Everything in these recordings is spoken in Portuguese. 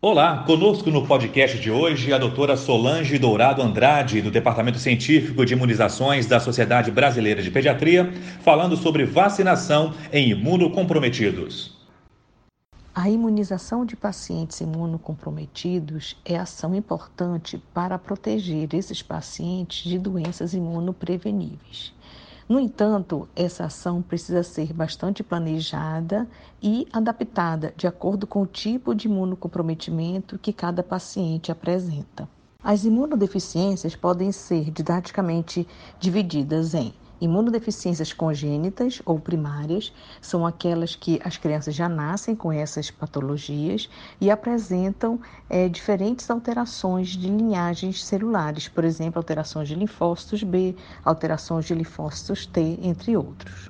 Olá, conosco no podcast de hoje a doutora Solange Dourado Andrade, do Departamento Científico de Imunizações da Sociedade Brasileira de Pediatria, falando sobre vacinação em imunocomprometidos. A imunização de pacientes imunocomprometidos é ação importante para proteger esses pacientes de doenças imunopreveníveis. No entanto, essa ação precisa ser bastante planejada e adaptada de acordo com o tipo de imunocomprometimento que cada paciente apresenta. As imunodeficiências podem ser didaticamente divididas em Imunodeficiências congênitas ou primárias são aquelas que as crianças já nascem com essas patologias e apresentam é, diferentes alterações de linhagens celulares, por exemplo, alterações de linfócitos B, alterações de linfócitos T, entre outros.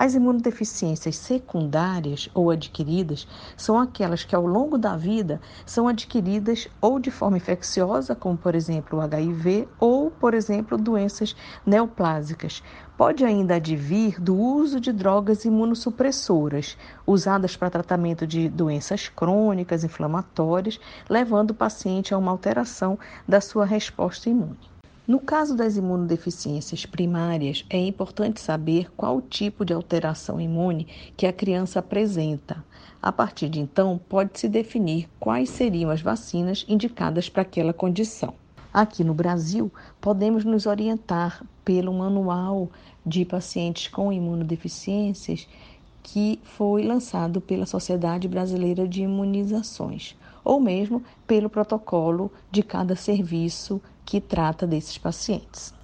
As imunodeficiências secundárias ou adquiridas são aquelas que ao longo da vida são adquiridas ou de forma infecciosa, como por exemplo o HIV, ou por exemplo doenças neoplásicas. Pode ainda advir do uso de drogas imunossupressoras, usadas para tratamento de doenças crônicas inflamatórias, levando o paciente a uma alteração da sua resposta imune. No caso das imunodeficiências primárias, é importante saber qual tipo de alteração imune que a criança apresenta. A partir de então, pode-se definir quais seriam as vacinas indicadas para aquela condição. Aqui no Brasil, podemos nos orientar pelo Manual de Pacientes com Imunodeficiências que foi lançado pela Sociedade Brasileira de Imunizações, ou mesmo pelo protocolo de cada serviço que trata desses pacientes.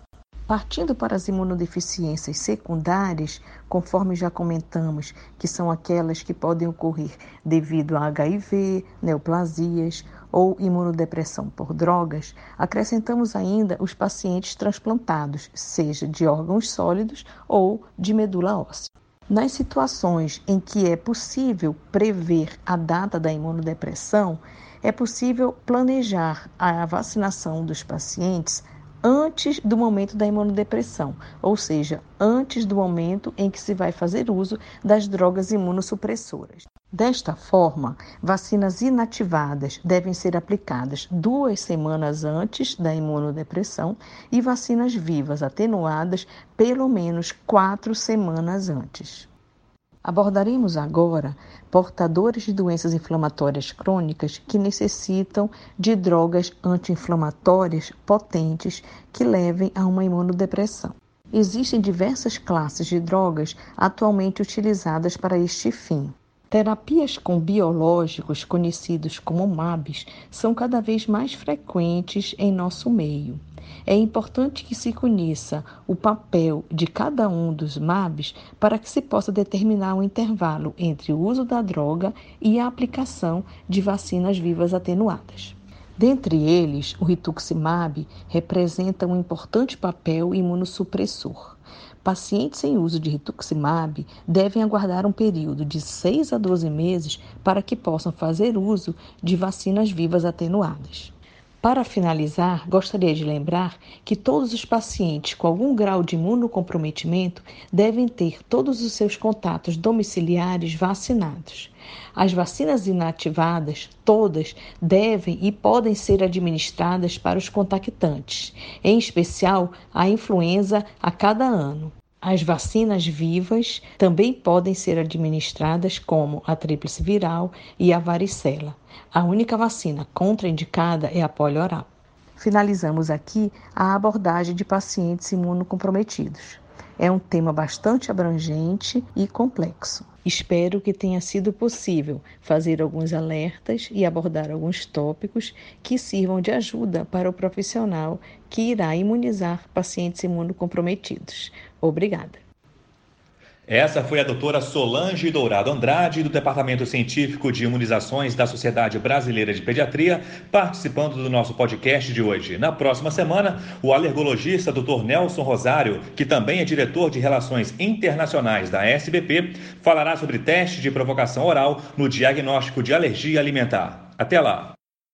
Partindo para as imunodeficiências secundárias, conforme já comentamos, que são aquelas que podem ocorrer devido a HIV, neoplasias ou imunodepressão por drogas, acrescentamos ainda os pacientes transplantados, seja de órgãos sólidos ou de medula óssea. Nas situações em que é possível prever a data da imunodepressão, é possível planejar a vacinação dos pacientes antes do momento da imunodepressão, ou seja, antes do momento em que se vai fazer uso das drogas imunossupressoras. Desta forma, vacinas inativadas devem ser aplicadas duas semanas antes da imunodepressão e vacinas vivas atenuadas pelo menos quatro semanas antes. Abordaremos agora portadores de doenças inflamatórias crônicas que necessitam de drogas anti-inflamatórias potentes que levem a uma imunodepressão. Existem diversas classes de drogas atualmente utilizadas para este fim. Terapias com biológicos, conhecidos como MABs, são cada vez mais frequentes em nosso meio. É importante que se conheça o papel de cada um dos MABs para que se possa determinar o um intervalo entre o uso da droga e a aplicação de vacinas vivas atenuadas. Dentre eles, o rituximab representa um importante papel imunossupressor. Pacientes sem uso de rituximab devem aguardar um período de 6 a 12 meses para que possam fazer uso de vacinas vivas atenuadas. Para finalizar, gostaria de lembrar que todos os pacientes com algum grau de imunocomprometimento devem ter todos os seus contatos domiciliares vacinados. As vacinas inativadas, todas, devem e podem ser administradas para os contactantes, em especial a influenza a cada ano. As vacinas vivas também podem ser administradas como a tríplice viral e a varicela. A única vacina contraindicada é a polioral. Finalizamos aqui a abordagem de pacientes imunocomprometidos. É um tema bastante abrangente e complexo. Espero que tenha sido possível fazer alguns alertas e abordar alguns tópicos que sirvam de ajuda para o profissional que irá imunizar pacientes imunocomprometidos. Obrigada. Essa foi a doutora Solange Dourado Andrade, do Departamento Científico de Imunizações da Sociedade Brasileira de Pediatria, participando do nosso podcast de hoje. Na próxima semana, o alergologista Dr. Nelson Rosário, que também é diretor de Relações Internacionais da SBP, falará sobre teste de provocação oral no diagnóstico de alergia alimentar. Até lá!